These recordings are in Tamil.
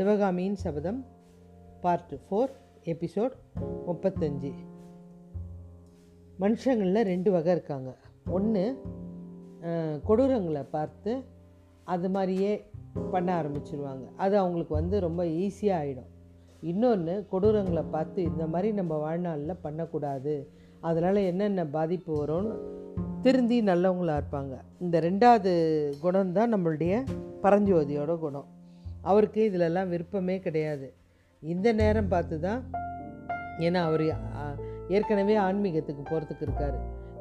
சிவகாமியின் சபதம் பார்ட் ஃபோர் எபிசோட் முப்பத்தஞ்சு. மனுஷங்களில் ரெண்டு வகை இருக்காங்க. ஒன்று கொடூரங்களை பார்த்து அது மாதிரியே பண்ண ஆரம்பிச்சிருவாங்க. அது அவங்களுக்கு வந்து ரொம்ப ஈஸியாக ஆகிடும் இன்னொன்று கொடூரங்களை பார்த்து இந்த மாதிரி நம்ம வாழ்நாளில் பண்ணக்கூடாது. அதனால் என்னென்ன பாதிப்பு வரும்னு திருந்தி நல்லவங்களாக இருப்பாங்க. இந்த ரெண்டாவது குணம் தான் நம்மளுடைய பரஞ்சோதியோட குணம். அவருக்கு இதிலெல்லாம் விருப்பமே கிடையாது. இந்த நேரம் பார்த்து தான் ஏன்னா அவர் ஏற்கனவே ஆன்மீகத்துக்கு போகிறதுக்கு இருக்கார்.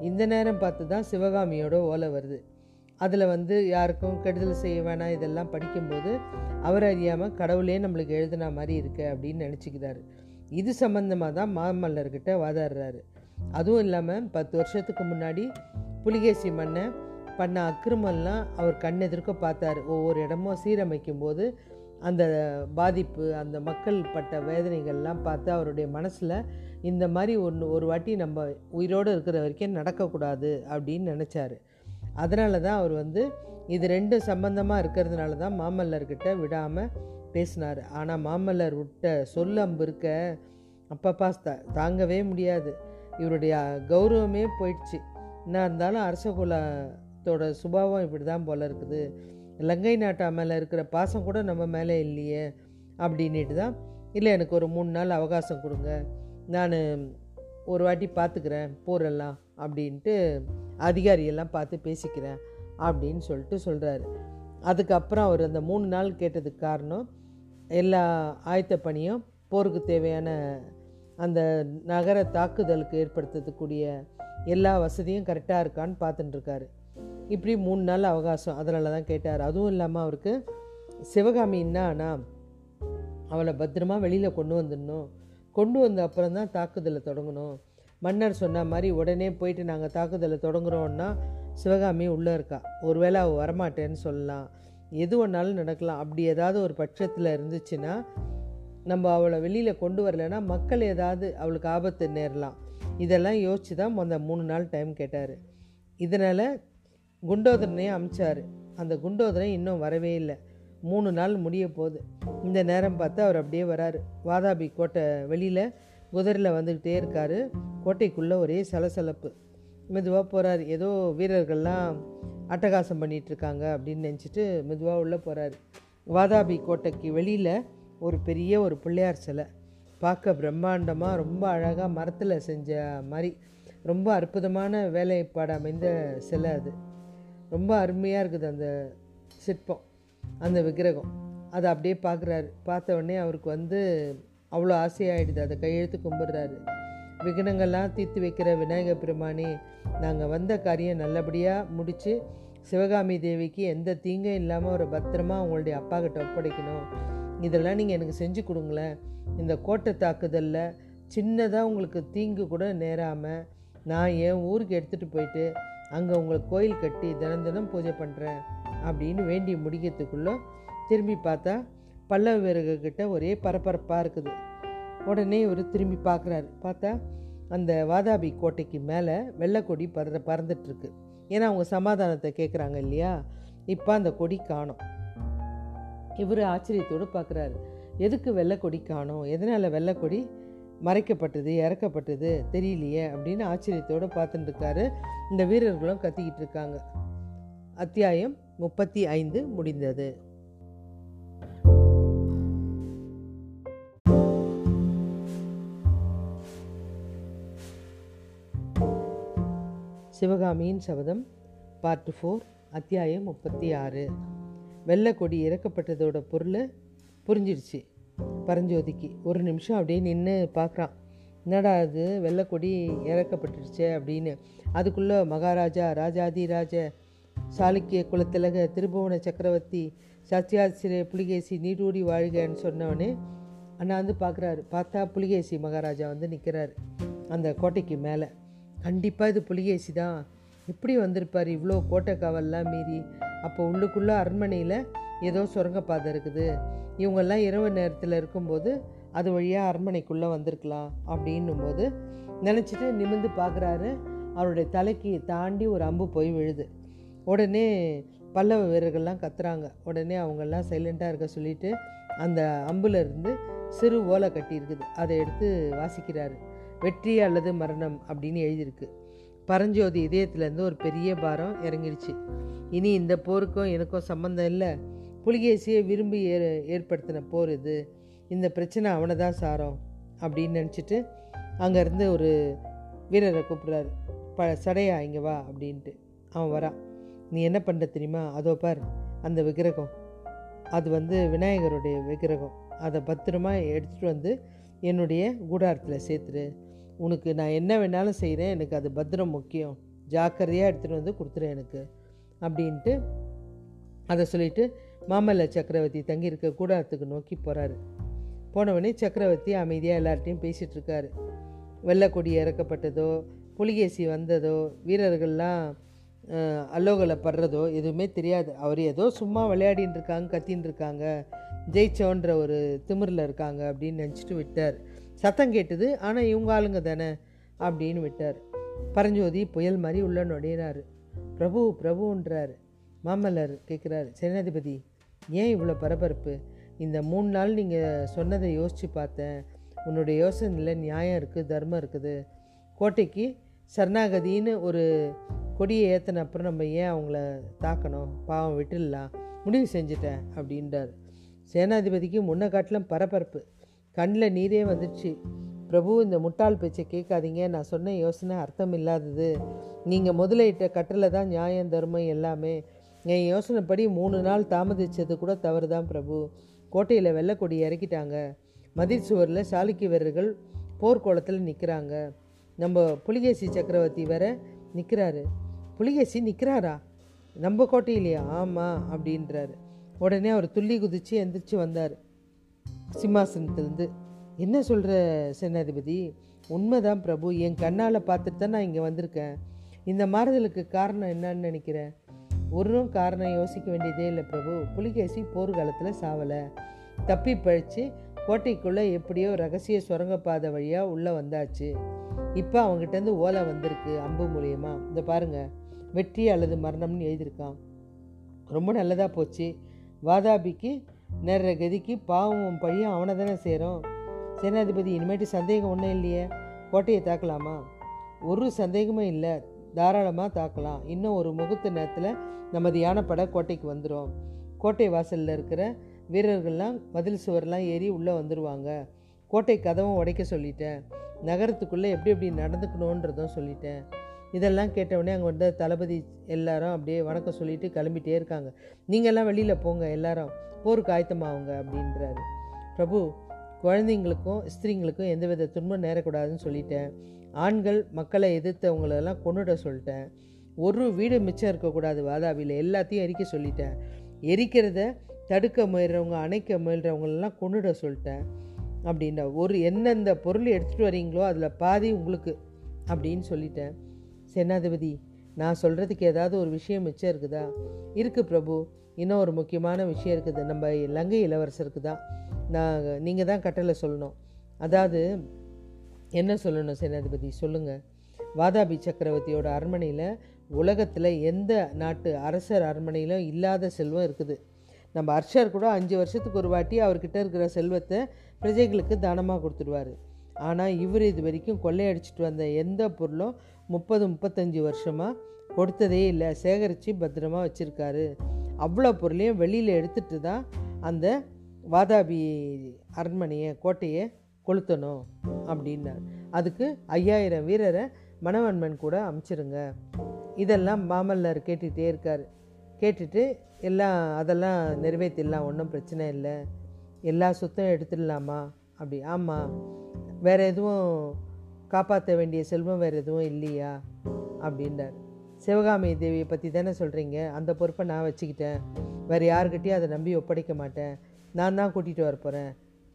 இந்த நேரம் பார்த்து தான் சிவகாமியோட ஓலை வருது. அதில் வந்து யாருக்கும் கெடுதல் செய்ய வேணாம் இதெல்லாம் படிக்கும்போது அவர் அறியாமல் கடவுளே நம்மளுக்கு எழுதின மாதிரி இருக்கு அப்படின்னு நினச்சிக்கிறாரு. இது சம்மந்தமாக தான் மாமல்லர்கிட்ட வாதாடுறாரு. அதுவும் இல்லாமல் பத்து வருஷத்துக்கு முன்னாடி புலிகேசி மன்னன் பண்ண அக்கிரமெல்லாம் அவர் கண்ணெதிர்க்க பார்த்தார். பார்த்தாரு ஒவ்வொரு இடமும் சீரமைக்கும் போது அந்த பாதிப்பு அந்த மக்கள் பட்ட வேதனைகள்லாம் பார்த்து அவருடைய மனசில் இந்த மாதிரி ஒன்று ஒரு வாட்டி நம்ம உயிரோடு இருக்கிற வரைக்கும் நடக்கக்கூடாது அப்படின்னு நினச்சாரு. அதனால தான் அவர் வந்து இது ரெண்டும் சம்பந்தமாக இருக்கிறதுனால தான் மாமல்லர்கிட்ட விடாமல் பேசினார். ஆனால் மாமல்லர் விட்ட சொல் இருக்க அப்பப்பா த தாங்கவே முடியாது. இவருடைய கௌரவமே போயிடுச்சு. என்ன இருந்தாலும் அரச குலத்தோட சுபாவம் இப்படி தான் போல் இருக்குது. லங்கை நாட்டா மேலே இருக்கிற பாசம் கூட நம்ம மேலே இல்லையே அப்படின்ட்டு தான் இல்லை எனக்கு ஒரு மூணு நாள் அவகாசம் கொடுங்க. நான் ஒரு வாட்டி பார்த்துக்கிறேன் போரெல்லாம் அப்படின்ட்டு அதிகாரியெல்லாம் பார்த்து பேசிக்கிறேன் அப்படின்னு சொல்லிட்டு சொல்கிறாரு அதுக்கப்புறம் அவர் அந்த மூணு நாள் கேட்டதுக்கு காரணம் எல்லா ஆயத்த பணியும் போருக்கு தேவையான அந்த நகர தாக்குதலுக்கு ஏற்படுத்தக்கூடிய எல்லா வசதியும் கரெக்டாக இருக்கான்னு பார்த்துட்டுருக்காரு இப்படி மூணு நாள் அவகாசம். அதனால தான் கேட்டார். அதுவும் இல்லாமல் அவருக்கு சிவகாமி ஆனால் அவளை பத்திரமா வெளியில் கொண்டு வந்துடணும். கொண்டு வந்த அப்புறம் தான் தாக்குதலை தொடங்கணும். மன்னர் சொன்ன மாதிரி உடனே போயிட்டு நாங்கள் தாக்குதலை தொடங்குறோன்னா சிவகாமி உள்ளே இருக்கா. ஒருவேளை அவள் வரமாட்டேன்னு சொல்லலாம். எது ஒன்றாலும் நடக்கலாம். அப்படி ஏதாவது ஒரு பட்சத்தில் இருந்துச்சுன்னா நம்ம அவளை வெளியில் கொண்டு வரலைன்னா மக்கள் ஏதாவது அவளுக்கு ஆபத்து நேரலாம். இதெல்லாம் யோசித்து தான் அந்த மூணு நாள் டைம் கேட்டார். இதனால் குண்டோதரனையும் அமிச்சார். அந்த குண்டோதரன் இன்னும் வரவே இல்லை. மூணு நாள் முடிய போகுது. இந்த நேரம் பார்த்து அவர் அப்படியே வராரு. வாதாபி கோட்டை வெளியில் குதிரையில் வந்துக்கிட்டே இருக்கார். கோட்டைக்குள்ளே ஒரே சலசலப்பு. மெதுவாக போகிறார் ஏதோ வீரர்கள்லாம் அட்டகாசம் பண்ணிகிட்ருக்காங்க அப்படின்னு நினச்சிட்டு மெதுவாக உள்ளே போகிறார் வாதாபி கோட்டைக்கு வெளியில் ஒரு பெரிய ஒரு பிள்ளையார் சிலை. பார்க்க பிரம்மாண்டமாக ரொம்ப அழகாக மரத்தில் செஞ்ச மாதிரி. ரொம்ப அற்புதமான வேலைப்பாடு அமைந்த சிலை அது. ரொம்ப அருமையாக இருக்குது அந்த சிற்பம் அந்த விக்கிரகம். அதை அப்படியே பார்க்குறாரு. பார்த்த உடனே அவருக்கு வந்து அவ்வளோ ஆசையாகிடுது அதை கையெழுத்து கும்பிட்றாரு. விக்னங்கள்லாம் தீர்த்து வைக்கிற விநாயகர் பெருமானே நாங்கள் வந்த காரியம் நல்லபடியாக முடித்து சிவகாமி தேவிக்கு எந்த தீங்கும் இல்லாமல் ஒரு பத்திரமா உங்களுடைய அப்பா கிட்ட ஒப்படைக்கணும். இதெல்லாம் நீங்கள் எனக்கு செஞ்சு கொடுங்களேன். இந்த கோட்டை தாக்குதலில் சின்னதாக உங்களுக்கு தீங்கு கூட நேராமல் நான் என் ஊருக்கு எடுத்துகிட்டு போயிட்டு அங்கே உங்களுக்கு கோயில் கட்டி தினம் தினம் பூஜை பண்ணுறேன் அப்படின்னு வேண்டி முடிக்கிறதுக்குள்ளே திரும்பி பார்த்தா பல்லவ வீரர்கிட்ட ஒரே பரபரப்பாக இருக்குது. உடனே இவர் திரும்பி பார்க்குறாரு. பார்த்தா அந்த வாதாபி கோட்டைக்கு மேலே வெள்ளைக்கொடி பற பறந்துட்டுருக்கு. ஏன்னா அவங்க சமாதானத்தை கேட்குறாங்க இல்லையா? இப்போ அந்த கொடி காணும். இவர் ஆச்சரியத்தோடு பார்க்குறாரு. எதுக்கு வெள்ளைக்கொடி காணும்? எதனால் வெள்ளைக்கொடி மறைக்கப்பட்டது இறக்கப்பட்டது தெரியலையே அப்படின்னு ஆச்சரியத்தோடு பார்த்துட்டு இருக்காரு இந்த வீரர்களும் கத்திக்கிட்டு இருக்காங்க அத்தியாயம் முப்பத்தி ஐந்து முடிந்தது. சிவகாமியின் சபதம் பார்ட் ஃபோர் அத்தியாயம் முப்பத்தி ஆறு. வெள்ளைக்கொடி இறக்கப்பட்டதோட பொருள் புரிஞ்சிடுச்சு. பரஞ்சோதிக்கு. ஒரு நிமிஷம் அப்படியே நின்று பார்க்குறான். என்னடா அது வெள்ளக்கொடி இறக்கப்பட்டுருச்சே அப்படின்னு. அதுக்குள்ளே மகாராஜா ராஜாதி ராஜ சாளுக்கிய குலத்திலக திருபுவன சக்கரவர்த்தி சத்யாசிரிய புலிகேசி நீடூடி வாழ்கன்னு சொன்னவனே அண்ணா வந்து பார்க்குறாரு. பார்த்தா புலிகேசி மகாராஜா வந்து நிற்கிறாரு அந்த கோட்டைக்கு மேலே. கண்டிப்பாக இது புலிகேசி தான். எப்படி வந்திருப்பார்? இவ்வளோ கோட்டை காவல்லாம் மீறி. அப்போ உள்ளுக்குள்ளே அரண்மனையில் ஏதோ சுரங்கப்பாதை இருக்குது. இவங்கெல்லாம் இரவு நேரத்தில் இருக்கும்போது அது வழியாக அரண்மனைக்குள்ளே வந்திருக்கலாம் அப்படின்னும்போது நினச்சிட்டு நிமிந்து பார்க்குறாரு அவருடைய தலைக்கு தாண்டி ஒரு அம்பு போய் விழுது. உடனே பல்லவ வீரர்கள்லாம் கத்துறாங்க. உடனே அவங்கெல்லாம் சைலண்ட்டாக இருக்க சொல்லிட்டு அந்த அம்புலேருந்து சிறு ஓலை கட்டியிருக்குது அதை எடுத்து வாசிக்கிறாரு. வெற்றி அல்லது மரணம் அப்படின்னு எழுதியிருக்கு. பரஞ்சோதி இதயத்துலேருந்து ஒரு பெரிய பாரம் இறங்கிடுச்சு. இனி இந்த போருக்கும் எனக்கும் சம்மந்தம் இல்லை. புலிகேசியை விரும்பி ஏ ஏற்படுத்தின போர் இது. இந்த பிரச்சனை அவனை தான் சாரம் அப்படின்னு நினச்சிட்டு அங்கேருந்து ஒரு வீரரை கூப்பிட்றாரு. ப சடையா இங்கே வா அப்படின்ட்டு. அவன் வரான் நீ என்ன பண்ணுற தெரியுமா? அதோ பார் அந்த விக்கிரகம். அது வந்து விநாயகருடைய விக்கிரகம். அதை பத்திரமா எடுத்துகிட்டு வந்து என்னுடைய கூடாரத்தில் சேர்த்துரு. உனக்கு நான் என்ன வேணாலும் செய்கிறேன் எனக்கு அது பத்திரம் முக்கியம். ஜாக்கிரதையாக எடுத்துகிட்டு வந்து கொடுத்துரு எனக்கு அப்படின்ட்டு அதை சொல்லிவிட்டு மாமல்ல சக்கரவர்த்தி தங்கியிருக்க கூடாரத்துக்கு நோக்கி போகிறாரு போனவொடனே சக்கரவர்த்தி அமைதியாக எல்லார்ட்டையும் பேசிகிட்டு இருக்காரு. வெள்ளக்கொடி இறக்கப்பட்டதோ புலிகேசி வந்ததோ வீரர்கள்லாம் அல்லோகலை படுறதோ எதுவுமே தெரியாது. அவர் ஏதோ சும்மா விளையாடின்னு இருக்காங்க கத்தின்னு இருக்காங்க ஜெயிச்சோன்ற ஒரு திமிரில் இருக்காங்க அப்படின்னு நினச்சிட்டு விட்டார். சத்தம் கேட்டது ஆனால் இவங்க ஆளுங்க தானே? அப்படின்னு விட்டார். பரஞ்சோதி புயல் மாதிரி உள்ள நுழையிறாரு. பிரபு பிரபுன்றார். மாமல்லர் கேட்குறாரு சேனாதிபதி ஏன் இவ்வளோ பரபரப்பு? இந்த மூணு நாள் நீங்கள் சொன்னதை யோசித்து பார்த்தேன். உன்னுடைய யோசனையில் நியாயம் இருக்குது தர்மம் இருக்குது. கோட்டைக்கு சரணாகதின்னு ஒரு கொடியை ஏற்றின அப்புறம் நம்ம ஏன் அவங்கள தாக்கணும்? பாவம் விட்டுடலாம் முடிவு செஞ்சுட்டேன் அப்படின்றார். சேனாதிபதிக்கு முன்ன காட்டிலும் பரபரப்பு. கண்ணில் நீரே வந்துடுச்சு பிரபு இந்த முட்டாள் பேச்சை கேட்காதீங்க. நான் சொன்ன யோசனை அர்த்தம் இல்லாதது. நீங்கள் முதலிட்ட கட்டில் தான் நியாயம் தர்மம் எல்லாமே. என் யோசனைப்படி மூணு நாள் தாமதிச்சது கூட தவறு தான் பிரபு. கோட்டையில் வெள்ளக்கொடி இறக்கிட்டாங்க. மதிர் சுவரில் சாளுக்கிய வீரர்கள் போர்க்கோளத்தில் நிற்கிறாங்க நம்ம புலிகேசி சக்கரவர்த்தி வேற நிற்கிறாரு புலிகேசி நிற்கிறாரா நம்ம கோட்டையிலையா? ஆமாம் அப்படின்றாரு. உடனே அவர் துள்ளி குதித்து எந்திரிச்சு வந்தார். சிம்மாசனத்திலேருந்து. என்ன சொல்கிற சேனாதிபதி? உண்மைதான் பிரபு. என் கண்ணால் பார்த்துட்டு தான் நான் இங்கே வந்திருக்கேன். இந்த மாறுதலுக்கு காரணம் என்னன்னு நினைக்கிறேன் ஒரு காரணம் யோசிக்க வேண்டியதே இல்லை பிரபு. புலிகேசி போர்க்காலத்தில் சாவலை. தப்பி பழிச்சு கோட்டைக்குள்ளே எப்படியோ ரகசிய சுரங்கப்பாதை வழியாக உள்ளே வந்தாச்சு. இப்போ அவங்ககிட்டருந்து ஓலை வந்திருக்கு அம்பு மூலியமாக இந்த பாருங்கள் வெற்றி அல்லது மரணம்னு எழுதியிருக்கான். ரொம்ப நல்லதாக போச்சு. வாதாபிக்கு நேர கதிக்கு பாவம் பழியும் அவனை தானே சேரும். சேனாதிபதி இனிமேட்டு சந்தேகம் ஒன்றும் இல்லையே. கோட்டையை தாக்கலாமா? ஒரு சந்தேகமும் இல்லை. தாராளமாக தாக்கலாம். இன்னும் ஒரு முகூர்த்த நேரத்தில் நமது யானைப்படை கோட்டைக்கு வந்துடும் கோட்டை வாசலில் இருக்கிற வீரர்கள்லாம் மதில் சுவர்லாம் ஏறி உள்ளே வந்துடுவாங்க கோட்டை கதவும் உடைக்க சொல்லிட்டேன். நகரத்துக்குள்ளே எப்படி எப்படி நடந்துக்கணுன்றதும் சொல்லிட்டேன். இதெல்லாம் கேட்டவுடனே அங்கே வந்த தளபதி எல்லாரும் அப்படியே வணக்கம் சொல்லிட்டு கிளம்பிட்டே இருக்காங்க. நீங்கள்லாம் வெளியில் போங்க எல்லாரும். போருக்கு ஆயத்தமாகுங்க அப்படின்றாரு. பிரபு குழந்தைங்களுக்கும் ஸ்திரீங்களுக்கும் எந்தவித துன்பம் நேரக்கூடாதுன்னு சொல்லிட்டேன். ஆண்கள் மக்களை எதிர்த்தவங்களெல்லாம் கொண்டுட சொல்லிட்டேன். ஒரு வீடு மிச்சம் இருக்கக்கூடாது வாதாபியில் எல்லாத்தையும் எரிக்க சொல்லிட்டேன். எரிக்கிறத தடுக்க முயல்கிறவங்க அணைக்க முயல்கிறவங்களெல்லாம் கொண்டுட சொல்லிட்டேன். அப்படின்னா ஒரு எந்தெந்த பொருள் எடுத்துகிட்டு வரீங்களோ அதில் பாதி உங்களுக்கு அப்படின்னு சொல்லிட்டேன். சேனாதிபதி நான் சொல்கிறதுக்கு ஏதாவது ஒரு விஷயம் மிச்சம் இருக்குதா? இருக்குது பிரபு. இன்னும் ஒரு முக்கியமான விஷயம் இருக்குது. நம்ம லங்கை இளவரசருக்கு தான். நான் நீங்கள் தான் கட்டளை சொல்லணும். அதாவது என்ன சொல்லணும் சேனாதிபதி? சொல்லுங்கள் வாதாபி சக்கரவர்த்தியோட அரண்மனையில் உலகத்தில் எந்த நாட்டு அரசர் அரண்மனையிலும் இல்லாத செல்வம் இருக்குது? நம்ம அர்ஷர் கூட அஞ்சு வருஷத்துக்கு ஒரு வாட்டி அவர்கிட்ட இருக்கிற செல்வத்தை பிரஜைகளுக்கு தானமாக கொடுத்துடுவார். ஆனால் இவர் இது வரைக்கும் கொள்ளையடிச்சிட்டு வந்த எந்த பொருளும் முப்பது முப்பத்தஞ்சு வருஷமாக கொடுத்ததே இல்லை. சேகரித்து பத்திரமா வச்சுருக்காரு. அவ்வளோ பொருளையும் வெளியில் எடுத்துகிட்டு தான் அந்த வாதாபி அரண்மனையை கோட்டையை கொளுத்தணும் அப்படின்னார். அதுக்கு ஐயாயிரம் வீரரை மணவன்மன் கூட அமுச்சிருங்க. இதெல்லாம் மாமல்லர் கேட்டுகிட்டே இருக்கார். கேட்டுட்டு எல்லாம் அதெல்லாம் நிறைவேற்றிடலாம் ஒன்றும் பிரச்சனை இல்லை. எல்லா சொத்தும் எடுத்துடலாமா? அப்படி ஆமாம் வேறு எதுவும் காப்பாற்ற வேண்டிய செல்வம் வேறு எதுவும் இல்லையா? அப்படின்றார். சிவகாமி தேவியை பற்றி தானே சொல்கிறீங்க அந்த பொறுப்பை நான் வச்சுக்கிட்டேன். வேறு யாருக்கிட்டேயும் அதை நம்பி ஒப்படைக்க மாட்டேன். நான் தான் கூட்டிகிட்டு வர போகிறேன்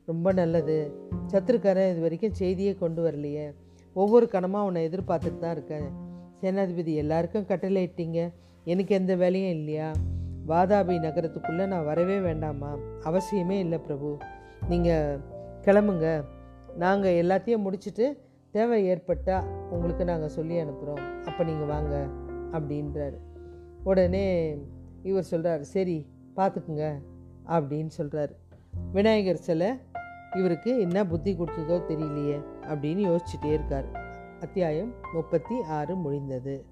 ரொம்ப நல்லது. சத்துருக்காரன் இது வரைக்கும் செய்தியே கொண்டு வரலையே. ஒவ்வொரு கணமாக உன்னை எதிர்பார்த்துட்டு தான் இருக்கேன். சேனாதிபதி எல்லாருக்கும் கட்டளையிட்டீங்க எனக்கு எந்த வேலையும் இல்லையா? வாதாபி நகரத்துக்குள்ளே நான் வரவே வேண்டாமா? அவசியமே இல்லை பிரபு. நீங்கள் கிளம்புங்க. நாங்கள் எல்லாத்தையும் முடிச்சுட்டு தேவை ஏற்பட்டால் உங்களுக்கு நாங்கள் சொல்லி அனுப்புகிறோம் அப்போ நீங்கள் வாங்க அப்படின்றாரு. உடனே இவர் சொல்கிறார் சரி பார்த்துக்குங்க அப்படின்னு சொல்கிறாரு விநாயகர் சிலை இவருக்கு என்ன புத்தி கொடுத்ததோ தெரியலையே அப்படின்னு யோசிச்சுட்டே இருக்கார். அத்தியாயம் முப்பத்தி ஆறு முடிந்தது.